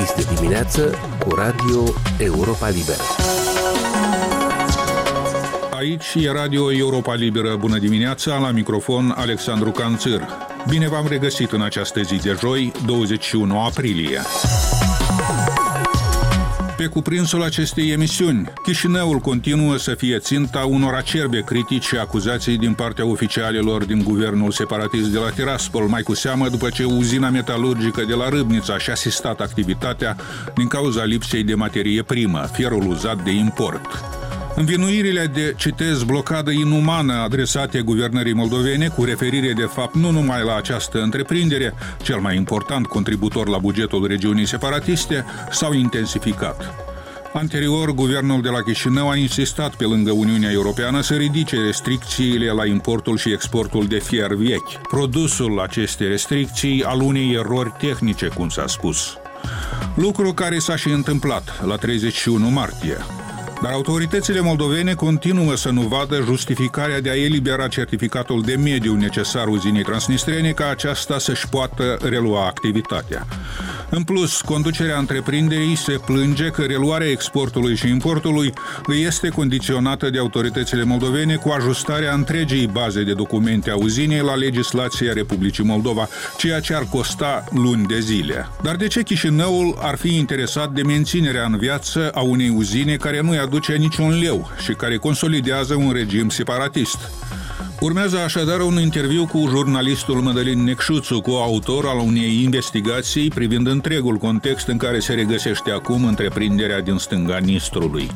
Deschis de dimineață cu Radio Europa Liberă. Aici e Radio Europa Liberă. Bună dimineața, la microfon Alexandru Canțâr. Bine v-am regăsit în această zi de joi, 21 aprilie. Pe cuprinsul acestei emisiuni, Chișinăul continuă să fie ținta unor acerbe critici și acuzații din partea oficialilor din guvernul separatist de la Tiraspol, mai cu seamă după ce uzina metalurgică de la Râbnița și-a asistat activitatea din cauza lipsei de materie primă, fierul uzat de import. Învinuirile de, citez, blocadă inumană adresate guvernării moldovene, cu referire de fapt nu numai la această întreprindere, cel mai important contributor la bugetul regiunii separatiste, s-au intensificat. Anterior, guvernul de la Chișinău a insistat pe lângă Uniunea Europeană să ridice restricțiile la importul și exportul de fier vechi. Produsul acestei restricții al unei erori tehnice, cum s-a spus. Lucru care s-a și întâmplat la 31 martie. Dar autoritățile moldovene continuă să nu vadă justificarea de a elibera certificatul de mediu necesar uzinei transnistrene ca aceasta să-și poată relua activitatea. În plus, conducerea întreprinderii se plânge că reluarea exportului și importului îi este condiționată de autoritățile moldovene cu ajustarea întregii baze de documente a uzinei la legislația Republicii Moldova, ceea ce ar costa luni de zile. Dar de ce Chișinăul ar fi interesat de menținerea în viață a unei uzine care nu-i aduce niciun leu și care consolidează un regim separatist? Urmează așadar un interviu cu jurnalistul Mădălin Necșuțu, cu autor al unei investigații privind întregul context în care se regăsește acum întreprinderea din stânga Nistrului.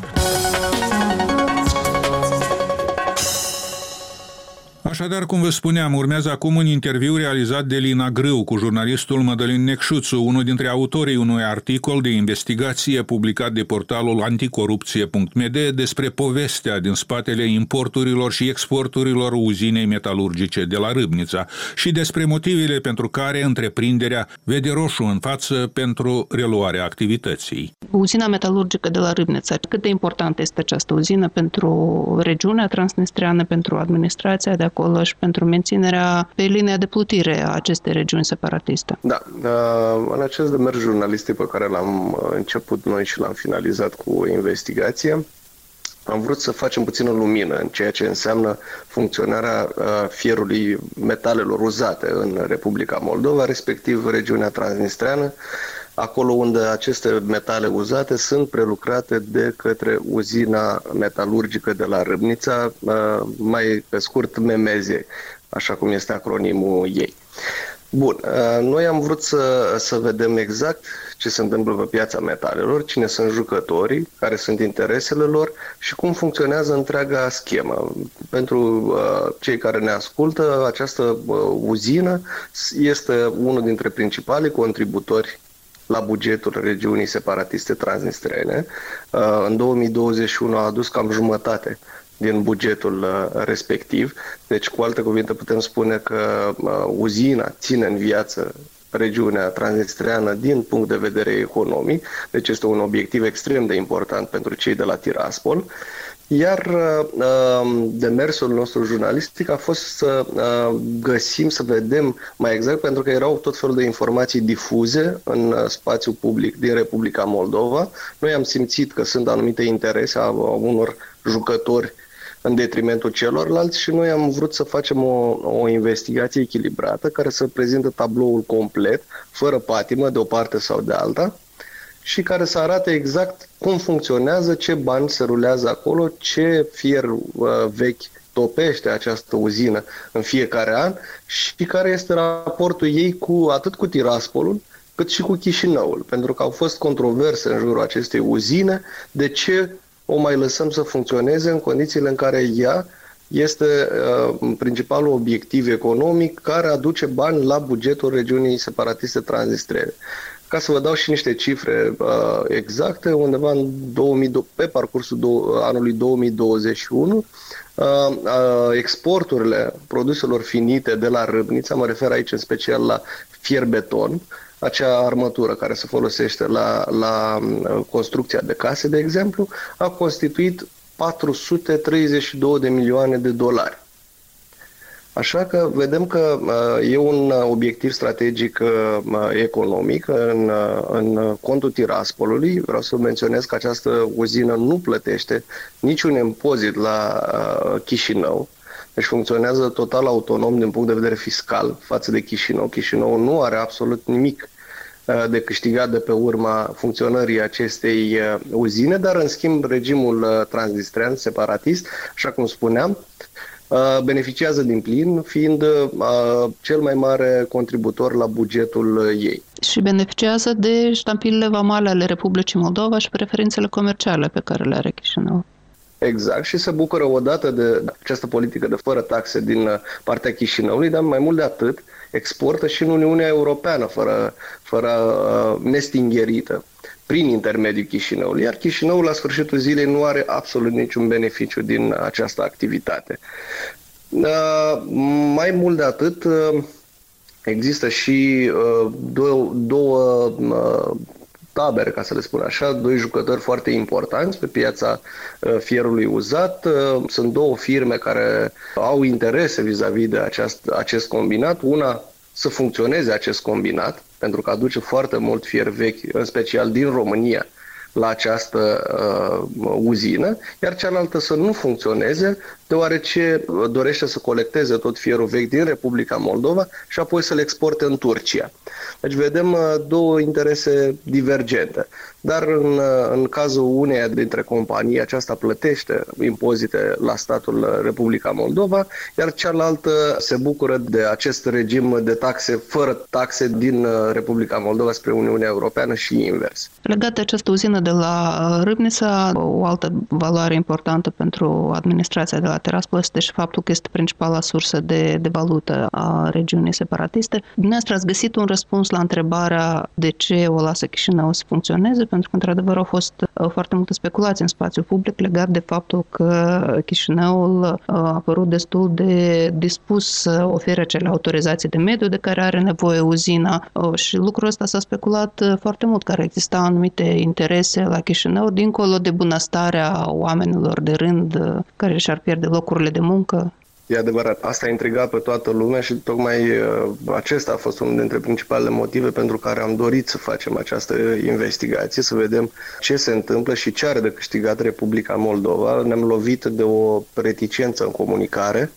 Așadar, cum vă spuneam, urmează acum un interviu realizat de Lina Grâu cu jurnalistul Mădălin Necșuțu, unul dintre autorii unui articol de investigație publicat de portalul anticorupție.md despre povestea din spatele importurilor și exporturilor uzinei metalurgice de la Râbnița și despre motivele pentru care întreprinderea vede roșu în față pentru reluarea activității. Uzina metalurgică de la Râbnița, cât de importantă este această uzină pentru regiunea transnistreană, pentru administrația de acolo? Acolo și pentru menținerea pe linia de plutire a acestei regiuni separatiste. Da, în acest demers jurnalistic pe care l-am uh, început noi și l-am finalizat cu investigație, am vrut să facem puțină lumină în ceea ce înseamnă funcționarea uh, fierului metalelor uzate în Republica Moldova, respectiv regiunea transnistreană, acolo unde aceste metale uzate sunt prelucrate de către uzina metalurgică de la Râbnița, uh, mai pe scurt Memeze, așa cum este acronimul ei. Bun, uh, noi am vrut să, să vedem exact ce se întâmplă pe piața metalelor, cine sunt jucătorii, care sunt interesele lor și cum funcționează întreaga schemă. Pentru uh, cei care ne ascultă, această uh, uzină este unul dintre principalii contributori la bugetul regiunii separatiste transnistrene. Uh, în 2021 a adus cam jumătate din bugetul uh, respectiv. Deci, cu alte cuvinte, putem spune că uh, uzina ține în viață regiunea transnistreană din punct de vedere economic, deci este un obiectiv extrem de important pentru cei de la Tiraspol. Iar uh, demersul nostru jurnalistic a fost să uh, găsim, să vedem mai exact, pentru că erau tot felul de informații difuze în uh, spațiul public din Republica Moldova. Noi am simțit că sunt anumite interese a, a unor jucători în detrimentul celorlalți și noi am vrut să facem o, o investigație echilibrată care să prezintă tabloul complet, fără patimă de o parte sau de alta, și care să arate exact cum funcționează, ce bani se rulează acolo, ce fier uh, vechi topește această uzină în fiecare an și care este raportul ei cu atât cu Tiraspolul, cât și cu Chișinăul, pentru că au fost controverse în jurul acestei uzine, de ce o mai lăsăm să funcționeze în condițiile în care ea este uh, principalul obiectiv economic care aduce bani la bugetul regiunii separatiste transnistrene. Ca să vă dau și niște cifre uh, exacte, undeva în 2000, pe parcursul do- anului 2021, uh, uh, exporturile produselor finite de la Râbnița, mă refer aici în special la fier beton, acea armătură care se folosește la, la uh, construcția de case, de exemplu, a constituit 432 de milioane de dolari. Așa că vedem că e un obiectiv strategic economic în, în contul Tiraspolului. Vreau să menționez că această uzină nu plătește niciun impozit la Chișinău. Deci funcționează total autonom din punct de vedere fiscal față de Chișinău. Chișinău nu are absolut nimic de câștigat de pe urma funcționării acestei uzine, dar în schimb regimul transnistrean separatist, așa cum spuneam, beneficiază din plin, fiind cel mai mare contributor la bugetul ei. Și beneficiază de ștampilele vamale ale Republicii Moldova și preferințele comerciale pe care le are Chișinău. Exact, și se bucură odată de această politică de fără taxe din partea Chișinăului, dar mai mult de atât, exportă și în Uniunea Europeană fără, fără uh, nestingherită prin intermediul Chișinăului, iar Chișinăul la sfârșitul zilei nu are absolut niciun beneficiu din această activitate. Uh, mai mult de atât, uh, există și uh, două, două tabere, ca să le spun așa, doi jucători foarte importanți pe piața fierului uzat. Sunt două firme care au interese vis-a-vis de aceast, acest combinat. Una să funcționeze acest combinat, pentru că aduce foarte mult fier vechi, în special din România, la această uh, uzină, iar cealaltă să nu funcționeze, deoarece dorește să colecteze tot fierul vechi din Republica Moldova și apoi să-l exporte în Turcia. Deci vedem uh, două interese divergente. Dar în, uh, în cazul uneia dintre companii, aceasta plătește impozite la statul Republica Moldova, iar cealaltă se bucură de acest regim de taxe fără taxe din uh, Republica Moldova spre Uniunea Europeană și invers. Legat de această uzină de la Râbnița, o altă valoare importantă pentru administrația de la Tiraspol este și faptul că este principala sursă de, de valută a regiunii separatiste. Dumneavoastră ați găsit un răspuns la întrebarea de ce o lasă Chișinău să funcționeze, pentru că într-adevăr au fost uh, foarte multe speculații în spațiu public legat de faptul că Chișinăul uh, a apărut destul de dispus să ofere acele autorizații de mediu de care are nevoie uzina uh, și lucrul ăsta s-a speculat foarte mult, care exista anumite interese la Chișinău, dincolo de bunăstarea oamenilor de rând care și-ar pierde locurile de muncă. E adevărat, asta a intrigat pe toată lumea și tocmai uh, acesta a fost unul dintre principalele motive pentru care am dorit să facem această investigație, să vedem ce se întâmplă și ce are de câștigat Republica Moldova. Ne-am lovit de o reticență în comunicare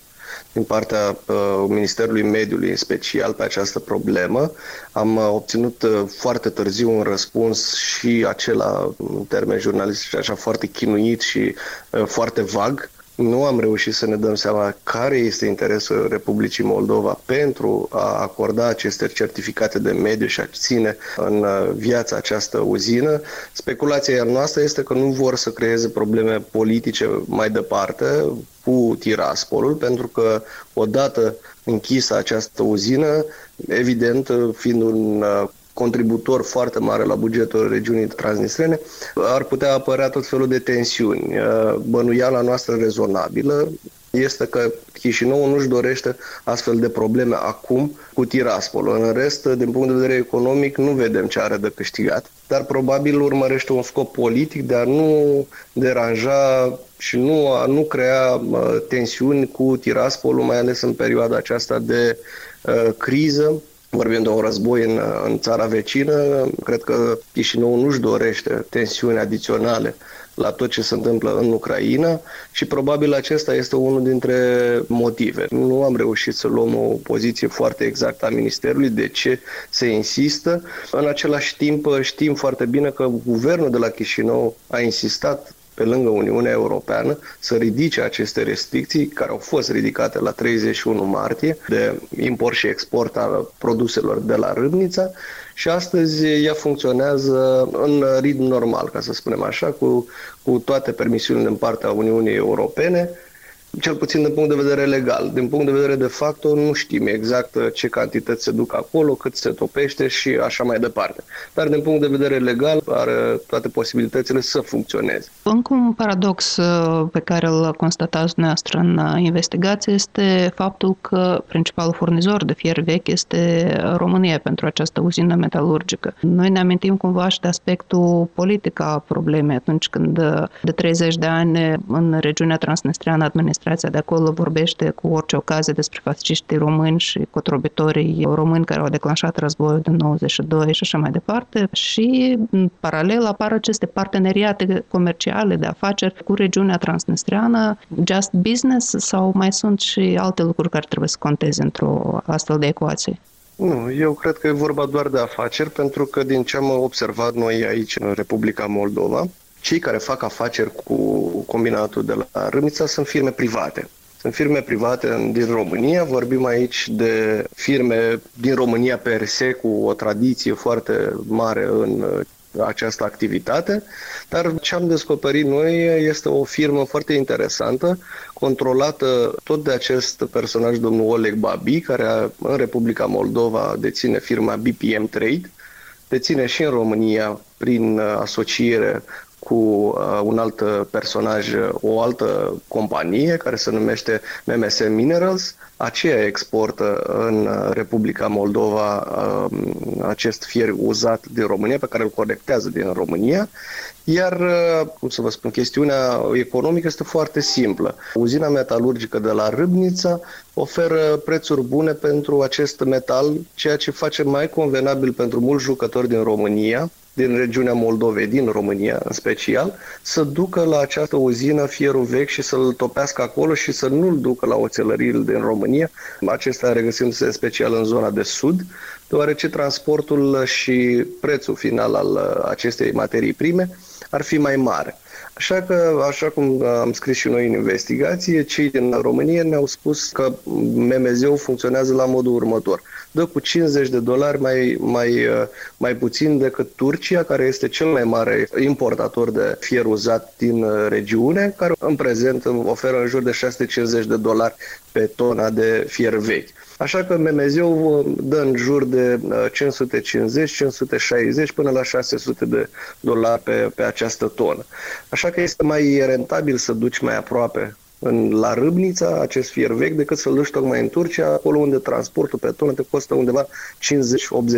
din partea uh, Ministerului Mediului în special pe această problemă. Am uh, obținut uh, foarte târziu un răspuns și acela, în termeni jurnalistici, așa foarte chinuit și uh, foarte vag, nu am reușit să ne dăm seama care este interesul Republicii Moldova pentru a acorda aceste certificate de mediu și a ține în viața această uzină. Speculația noastră este că nu vor să creeze probleme politice mai departe cu Tiraspolul, pentru că odată închisă această uzină, evident, fiind un contributor foarte mare la bugetul regiunii transnistrene, ar putea apărea tot felul de tensiuni. Uh, bănuiala noastră rezonabilă este că Chișinău nu-și dorește astfel de probleme acum cu Tiraspol. În rest, din punct de vedere economic, nu vedem ce are de câștigat, dar probabil urmărește un scop politic de a nu deranja și nu a nu crea uh, tensiuni cu Tiraspolul, mai ales în perioada aceasta de uh, criză Vorbim de un război în, în țara vecină. Cred că Chișinău nu-și dorește tensiuni adiționale la tot ce se întâmplă în Ucraina și probabil acesta este unul dintre motive. Nu am reușit să luăm o poziție foarte exactă a Ministerului de ce se insistă. În același timp știm foarte bine că guvernul de la Chișinău a insistat pe lângă Uniunea Europeană să ridice aceste restricții care au fost ridicate la 31 martie de import și export al produselor de la Râbnița și astăzi ea funcționează în ritm normal, ca să spunem așa, cu, cu toate permisiunile în partea Uniunii Europene cel puțin din punct de vedere legal. Din punct de vedere de facto, nu știm exact uh, ce cantități se duc acolo, cât se topește și așa mai departe. Dar din punct de vedere legal, are toate posibilitățile să funcționeze. Încă un paradox uh, pe care îl constatați dumneavoastră în uh, investigație este faptul că principalul furnizor de fier vechi este România pentru această uzină metalurgică. Noi ne amintim cumva și de aspectul politic a problemei atunci când uh, de 30 de ani în regiunea transnistreană administrația de acolo vorbește cu orice ocazie despre fasciștii români și cotrobitorii români care au declanșat războiul din 92 și așa mai departe și în paralel apar aceste parteneriate comerciale comerciale, de afaceri cu regiunea transnistreană, just business sau mai sunt și alte lucruri care trebuie să conteze într-o astfel de ecuație? Nu, eu cred că e vorba doar de afaceri, pentru că din ce am observat noi aici în Republica Moldova, cei care fac afaceri cu combinatul de la Râmița sunt firme private. Sunt firme private din România, vorbim aici de firme din România per se cu o tradiție foarte mare în această activitate, dar ce am descoperit noi este o firmă foarte interesantă, controlată tot de acest personaj, domnul Oleg Babi, care în Republica Moldova deține firma BPM Trade, deține și în România prin asociere cu uh, un alt personaj, o altă companie care se numește MMS Minerals. Aceea exportă în Republica Moldova uh, acest fier uzat din România, pe care îl conectează din România. Iar, uh, cum să vă spun, chestiunea economică este foarte simplă. Uzina metalurgică de la Râbnița oferă prețuri bune pentru acest metal, ceea ce face mai convenabil pentru mulți jucători din România din regiunea Moldovei, din România în special, să ducă la această uzină fierul vechi și să-l topească acolo și să nu-l ducă la oțelăriile din România, acestea regăsindu-se special în zona de sud, deoarece transportul și prețul final al acestei materii prime ar fi mai mare. Așa că, așa cum am scris și noi în investigație, cei din România ne-au spus că MMZ-ul funcționează la modul următor. Dă cu 50 de dolari mai, mai, mai puțin decât Turcia, care este cel mai mare importator de fier uzat din regiune, care în prezent oferă în jur de 650 de dolari pe tona de fier vechi. Așa că MMZ-ul dă în jur de 550, uh, 560 până la 600 de dolari pe, pe această tonă. Așa că este mai rentabil să duci mai aproape în, la Râbnița, acest fier vechi, decât să-l duci tocmai în Turcia, acolo unde transportul pe tonă te costă undeva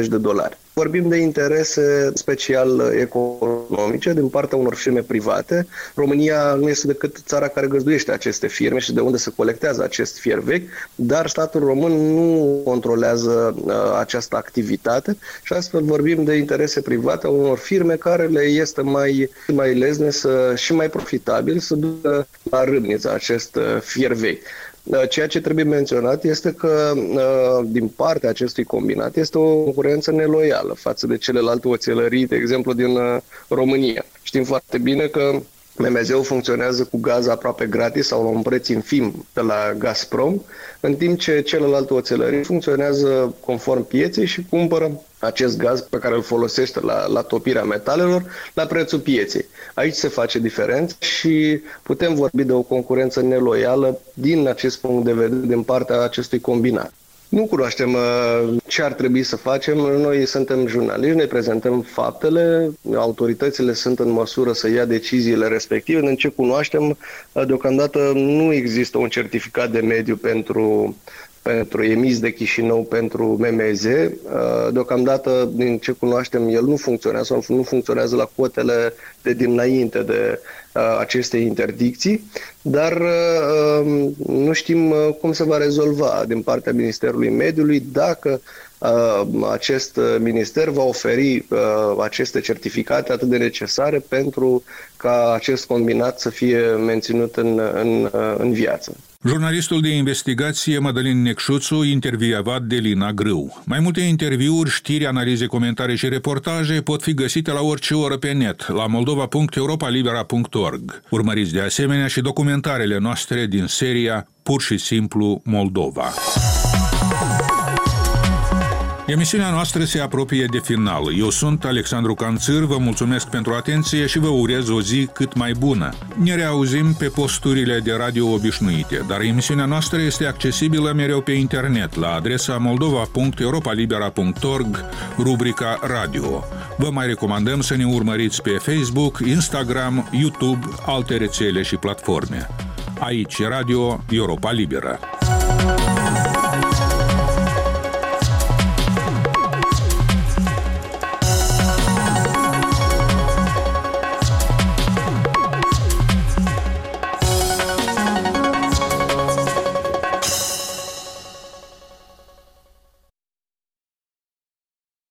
50-80 de dolari. Vorbim de interese special economice din partea unor firme private. România nu este decât țara care găzduiește aceste firme și de unde se colectează acest fier vechi, dar statul român nu controlează uh, această activitate și astfel vorbim de interese private a unor firme care le este mai, mai lezne să, și mai profitabil să ducă la râbniță acest uh, fier vechi. Uh, ceea ce trebuie menționat este că uh, din partea acestui combinat este o concurență neloială față de celelalte oțelării, de exemplu, din România. Știm foarte bine că MMZ-ul funcționează cu gaz aproape gratis sau la un preț infim de la Gazprom, în timp ce celelalte oțelării funcționează conform pieței și cumpără acest gaz pe care îl folosește la, la topirea metalelor la prețul pieței. Aici se face diferență și putem vorbi de o concurență neloială din acest punct de vedere din partea acestui combinat. Nu cunoaștem uh, ce ar trebui să facem. Noi suntem jurnaliști, ne prezentăm faptele, autoritățile sunt în măsură să ia deciziile respective. În ce cunoaștem, uh, deocamdată nu există un certificat de mediu pentru pentru emis de Chișinău pentru MMZ. Uh, deocamdată, din ce cunoaștem, el nu funcționează, nu funcționează la cotele de dinainte de uh, aceste interdicții, dar uh, um, nu știm cum se va rezolva din partea Ministerului Mediului dacă acest minister va oferi aceste certificate atât de necesare pentru ca acest combinat să fie menținut în, în, în viață. Jurnalistul de investigație Madalin Necșuțu, intervievat de Lina Grâu. Mai multe interviuri, știri, analize, comentarii și reportaje pot fi găsite la orice oră pe net, la moldova.europalibera.org. Urmăriți de asemenea și documentarele noastre din seria Pur și simplu Moldova. Emisiunea noastră se apropie de final. Eu sunt Alexandru Canțâr, vă mulțumesc pentru atenție și vă urez o zi cât mai bună. Ne reauzim pe posturile de radio obișnuite, dar emisiunea noastră este accesibilă mereu pe internet la adresa moldova.europalibera.org, rubrica Radio. Vă mai recomandăm să ne urmăriți pe Facebook, Instagram, YouTube, alte rețele și platforme. Aici Radio Europa Liberă.